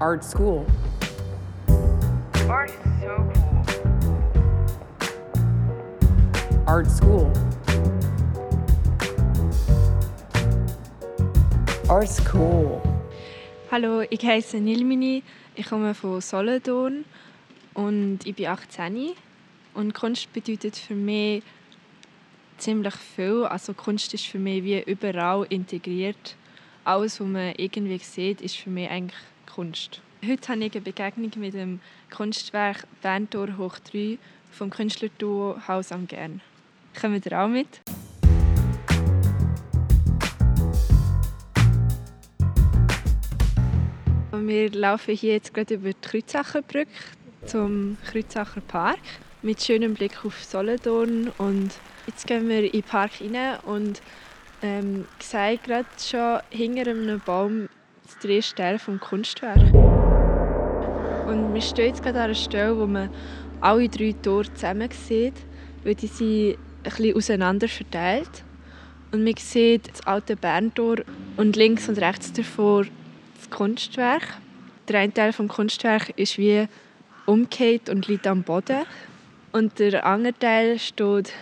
Art school. Art is so cool. Art school. Art school. Hallo, ich heiße Nilmini, ich komme von Solothurn und ich bin 18. Und Kunst bedeutet für mich ziemlich viel. Also Kunst ist für mich wie überall integriert. Alles, was man irgendwie sieht, ist für mich eigentlich Kunst. Heute habe ich eine Begegnung mit dem Kunstwerk Berntor hoch 3 vom Künstlerduo Haus am Gern. Kommt ihr auch mit? Wir laufen hier jetzt gerade über die Kreuzsacher Brücke zum Kreuzsacher Park mit schönem Blick auf Solothurn und jetzt gehen wir in den Park rein und ähm, sehe gerade schon hinter einem Baum das erste Teil vom Kunstwerk. Und wir stehen jetzt gerade an einer Stelle, wo man alle drei Tore zusammen sieht, weil die sind ein bisschen auseinander verteilt. Und man sieht das alte Berntor und links und rechts davor das Kunstwerk. Der eine Teil des Kunstwerks ist wie umgekehrt und liegt am Boden. Und der andere Teil steht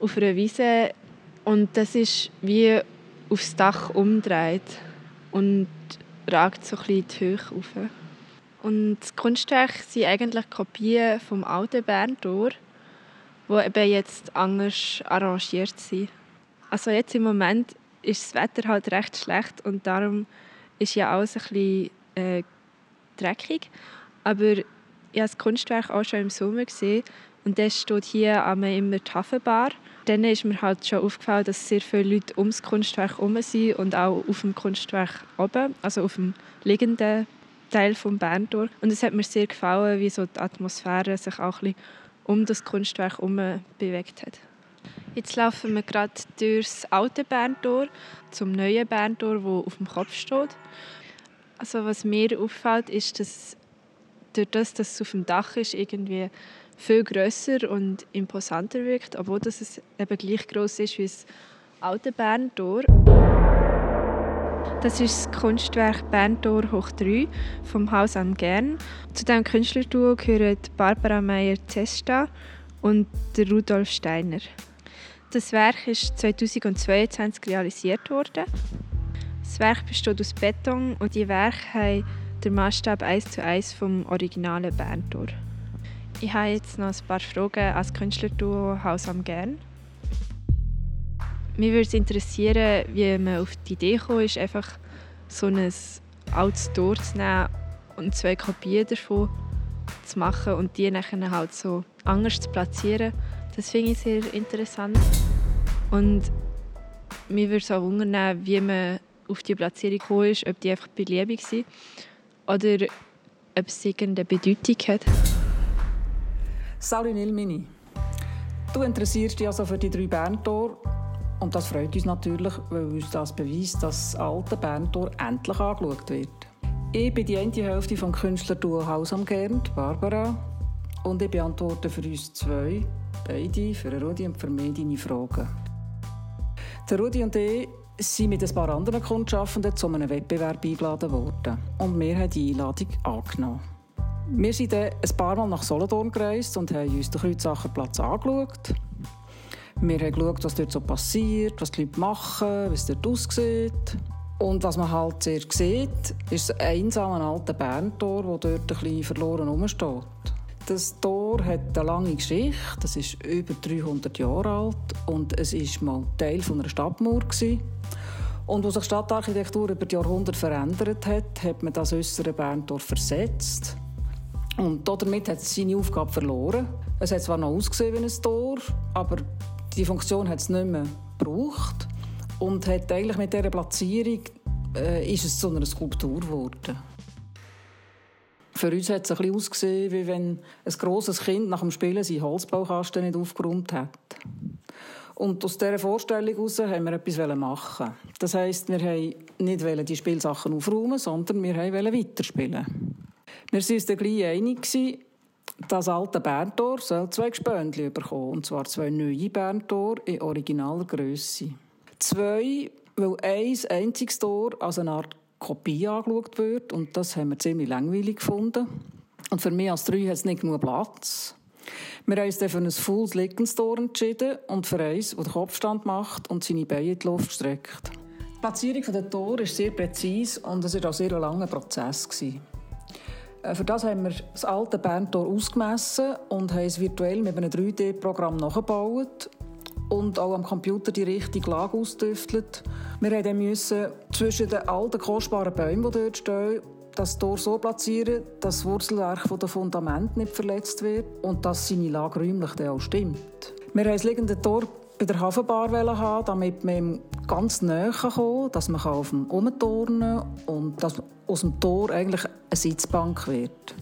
auf einer Wiese und das ist wie aufs Dach umdreht und ragt so ein bisschen die Höhe auf. Und das Kunstwerk sind eigentlich Kopien vom alten Berntor, wo eben jetzt anders arrangiert sind. Also jetzt im Moment ist das Wetter halt recht schlecht und darum ist ja alles ein bisschen äh, dreckig. Aber ich habe das Kunstwerk auch schon im Sommer gesehen und das steht hier immer die Hafenbar. Dann ist mir halt schon aufgefallen, dass sehr viele Leute ums Kunstwerk herum sind und auch auf dem Kunstwerk oben, also auf dem liegenden Teil vom Berntor. Und es hat mir sehr gefallen, wie so die Atmosphäre sich auch ein um das Kunstwerk herum bewegt hat. Jetzt laufen wir gerade durchs alte Berntor zum neuen Berntor, wo auf dem Kopf steht. Also was mir auffällt, ist, dass durch das, dass es auf dem Dach ist, irgendwie viel grösser und imposanter wirkt, obwohl das es eben gleich groß ist wie das alte Berntor. Das ist das Kunstwerk Berntor hoch 3 vom Haus am Gern. Zu diesem Künstlerduo gehören Barbara Meyer-Zesta und Rudolf Steiner. Das Werk ist 2022 realisiert worden. Das Werk besteht aus Beton und die Werke haben den Maßstab 1 zu 1 vom originalen Berntor. Ich habe jetzt noch ein paar Fragen als Künstlerduo Haus am Gern. Mich würde es interessieren, wie man auf die Idee gekommen ist, einfach so ein altes Tor zu nehmen und zwei Kopien davon zu machen und die nachher halt so anders zu platzieren. Das finde ich sehr interessant. Und mich würde es auch wundern, wie man auf die Platzierung gekommen ist, ob die einfach beliebig sind oder ob es irgendeine Bedeutung hat. Salut Nilmini. Du interessierst dich also für die drei Berntore und das freut uns natürlich, weil uns das beweist, dass das alte Berntor endlich angeschaut wird. Ich bin die eine Hälfte vom Künstlerduo Haus am Gern, Barbara, und ich beantworte für uns zwei, beide, für Rudi und für mich, deine Fragen. Der Rudi und ich sind mit ein paar anderen Kundschaffenden zu einem Wettbewerb eingeladen worden und wir haben die Einladung angenommen. Wir sind dann ein paar Mal nach Solothurn gereist und haben uns den Kreuzsacher Platz angeschaut. Wir haben geschaut, was dort so passiert, was die Leute machen, wie es dort aussieht. Und was man halt sehr sieht, ist ein einsamer alter Berntor, der dort ein bisschen verloren rumsteht. Das Tor hat eine lange Geschichte, das ist über 300 Jahre alt und es war mal Teil einer Stadtmauer. Und als sich die Stadtarchitektur über die Jahrhunderte verändert hat, hat man das äußere Berntor versetzt. Und damit hat es seine Aufgabe verloren. Es hat zwar noch ausgesehen wie ein Tor, aber die Funktion hat es nicht mehr gebraucht. Und hat eigentlich mit dieser Platzierung äh, ist es zu einer Skulptur geworden. Für uns hat es ein bisschen ausgesehen, wie wenn ein grosses Kind nach dem Spielen seinen Holzbaukasten nicht aufgeräumt hat. Und aus dieser Vorstellung heraus haben wir etwas machen. Das heisst, wir wollten nicht die Spielsachen aufräumen, sondern wir wollten weiterspielen. Wir waren uns dann gleich einig, das alte Berntor soll zwei Gespöndli bekommen, und zwar zwei neue Berntor in originaler Größe. Zwei, weil ein einziges Tor als eine Art Kopie angeschaut wird. Und das haben wir ziemlich langweilig gefunden. Und für mich als drei hat es nicht genug Platz. Wir haben uns dann für ein Fulls Lickenstor entschieden und für eins, das den Kopfstand macht und seine Beine in die Luft streckt. Die Platzierung der Tore ist sehr präzise und es war auch sehr ein langer Prozess. Äh, für das haben wir das alte Berntor ausgemessen und haben es virtuell mit einem 3D-Programm nachgebaut und auch am Computer die richtige Lage ausgetüftelt. Wir mussten zwischen den alten, kostbaren Bäumen, die dort stehen, das Tor so platzieren, dass das Wurzelwerk des Fundament nicht verletzt wird und dass seine Lage räumlich auch stimmt. Wir haben das liegende Tor bei der Hafenbar haben, damit man ganz näher kommen kann, dass man auf dem umturnen und dass aus dem Tor eigentlich eine Sitzbank wird.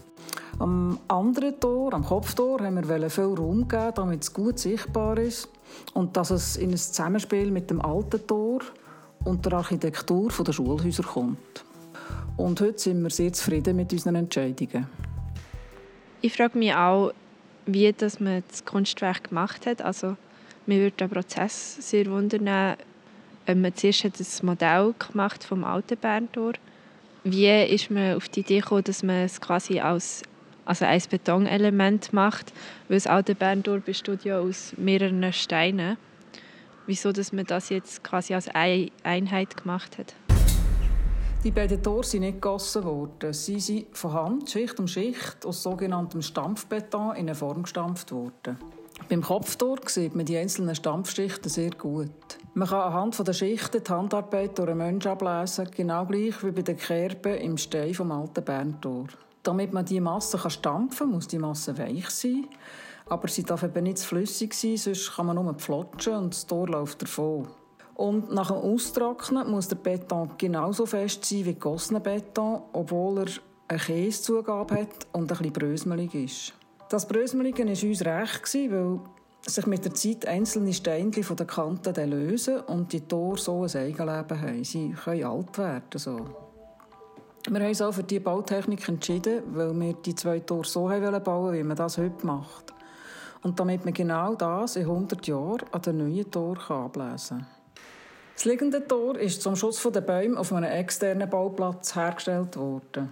Am anderen Tor, am Kopftor, haben wir viel Raum gegeben, damit es gut sichtbar ist und dass es in ein Zusammenspiel mit dem alten Tor und der Architektur der Schulhäuser kommt. Und heute sind wir sehr zufrieden mit unseren Entscheidungen. Ich frage mich auch, wie das man das Kunstwerk gemacht hat. Also, mir würde der Prozess sehr wundern, ob man zuerst hat ein Modell gemacht vom alten Berntor. Wie ist man auf die Idee gekommen, dass man es quasi als also ein Betonelement macht, weil das alte Berntor besteht ja aus mehreren Steinen. Wieso, dass man das jetzt quasi als eine Einheit gemacht hat? Die beiden Tore sind nicht gegossen worden. Sie sind von Hand, Schicht um Schicht, aus sogenanntem Stampfbeton in eine Form gestampft worden. Beim Kopftor sieht man die einzelnen Stampfschichten sehr gut. Man kann anhand der Schichten die Handarbeit durch einen Menschen ablesen, genau gleich wie bei den Kerben im Stein vom alten Berntor. Damit man die Masse stampfen kann, muss die Masse weich sein. Aber sie darf eben nicht flüssig sein, sonst kann man nur flotschen und das Tor läuft davon. Und nach dem Austrocknen muss der Beton genauso fest sein wie gegossener Beton, obwohl er eine Käsezugabe hat und ein bisschen brösmelig ist. Das Brösmelige war uns recht, weil sich mit der Zeit einzelne Steine von den Kanten lösen und die Tore so ein Eigenleben haben. Sie können alt werden. So. Wir haben uns auch für diese Bautechnik entschieden, weil wir die zwei Tore so bauen wollten, wie man das heute macht. Und damit man genau das in 100 Jahren an den neuen Tor ablesen kann. Das liegende Tor ist zum Schutz der Bäume auf einem externen Bauplatz hergestellt worden.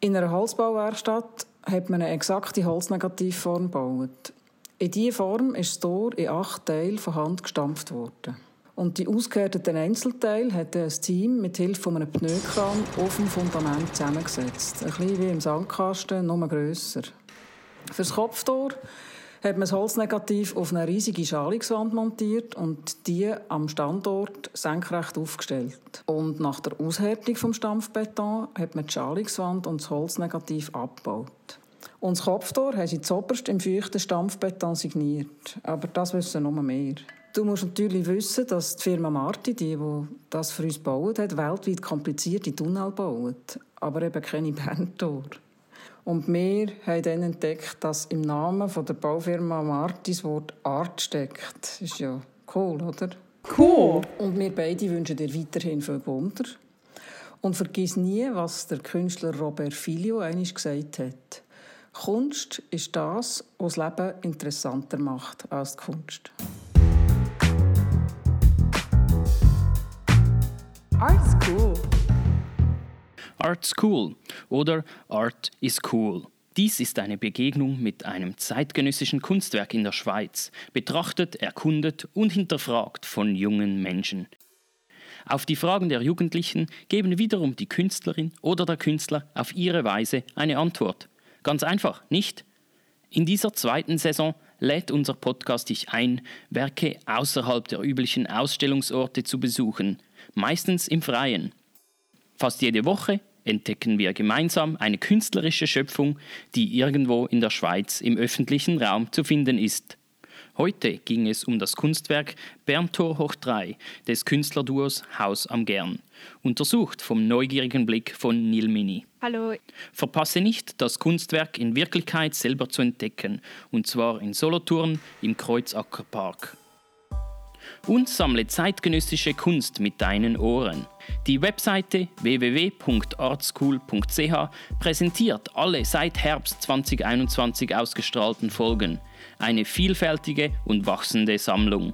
In einer Holzbauwerkstatt hat man eine exakte Holznegativform gebaut. In diese Form ist das Tor in acht Teile von Hand gestampft worden. Und die ausgehärteten Einzelteile hat ein Team mit Hilfe von einem Pneukran auf dem Fundament zusammengesetzt. Ein bisschen wie im Sandkasten, nur grösser. Für das Kopftor hat man das Holznegativ auf eine riesige Schalungswand montiert und die am Standort senkrecht aufgestellt. Und nach der Aushärtung vom Stampfbeton hat man die Schalungswand und das Holznegativ abgebaut. Und das Kopftor haben sie zoberst im feuchten Stampfbeton signiert. Aber das wissen noch mehr. Du musst natürlich wissen, dass die Firma Marti, die, die das für uns baut, hat, weltweit komplizierte Tunnel baut, aber eben keine Berntor. Und wir haben dann entdeckt, dass im Namen der Baufirma Marti das Wort Art steckt. Das ist ja cool, oder? Cool! Und wir beide wünschen dir weiterhin viel Wunder. Und vergiss nie, was der Künstler Robert Filio einmal gesagt hat. Kunst ist das, was das Leben interessanter macht als die Kunst. Art School. Art School oder Art is Cool. Dies ist eine Begegnung mit einem zeitgenössischen Kunstwerk in der Schweiz, betrachtet, erkundet und hinterfragt von jungen Menschen. Auf die Fragen der Jugendlichen geben wiederum die Künstlerin oder der Künstler auf ihre Weise eine Antwort. Ganz einfach, nicht? In dieser zweiten Saison lädt unser Podcast dich ein, Werke außerhalb der üblichen Ausstellungsorte zu besuchen, meistens im Freien. Fast jede Woche entdecken wir gemeinsam eine künstlerische Schöpfung, die irgendwo in der Schweiz im öffentlichen Raum zu finden ist. Heute ging es um das Kunstwerk Berntor hoch 3 des Künstlerduos Haus am Gern, untersucht vom neugierigen Blick von Neil Mini. Hallo. Verpasse nicht, das Kunstwerk in Wirklichkeit selber zu entdecken, und zwar in Solothurn im Kreuzackerpark und sammle zeitgenössische Kunst mit deinen Ohren. Die Webseite www.artschool.ch präsentiert alle seit Herbst 2021 ausgestrahlten Folgen. Eine vielfältige und wachsende Sammlung.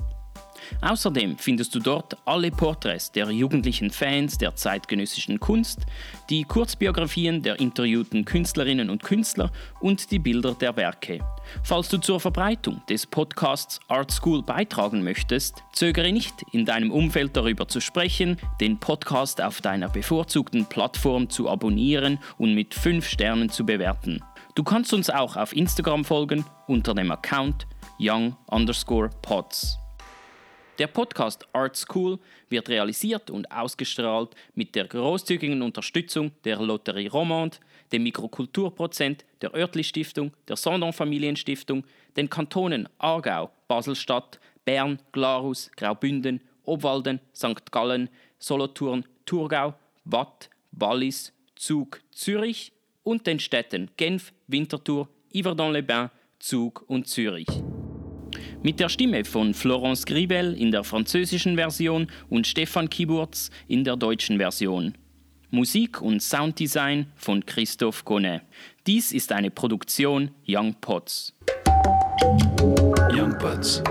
Außerdem findest du dort alle Porträts der jugendlichen Fans der zeitgenössischen Kunst, die Kurzbiografien der interviewten Künstlerinnen und Künstler und die Bilder der Werke. Falls du zur Verbreitung des Podcasts Art School beitragen möchtest, zögere nicht, in deinem Umfeld darüber zu sprechen, den Podcast auf deiner bevorzugten Plattform zu abonnieren und mit 5 Sternen zu bewerten. Du kannst uns auch auf Instagram folgen unter dem Account young underscore pods. Der Podcast Art School wird realisiert und ausgestrahlt mit der großzügigen Unterstützung der Lotterie Romande, dem Mikrokulturprozent, der Örtli Stiftung, der Sondern Familienstiftung, den Kantonen Aargau, Baselstadt, Bern, Glarus, Graubünden, Obwalden, St. Gallen, Solothurn, Thurgau, Watt, Wallis, Zug, Zürich und den Städten Genf, Winterthur, Yverdon-les-Bains, Zug und Zürich. Mit der Stimme von Florence Grivel in der französischen Version und Stefan Kiburz in der deutschen Version. Musik und Sounddesign von Christoph Gonnet. Dies ist eine Produktion Young Pots. Young Buds.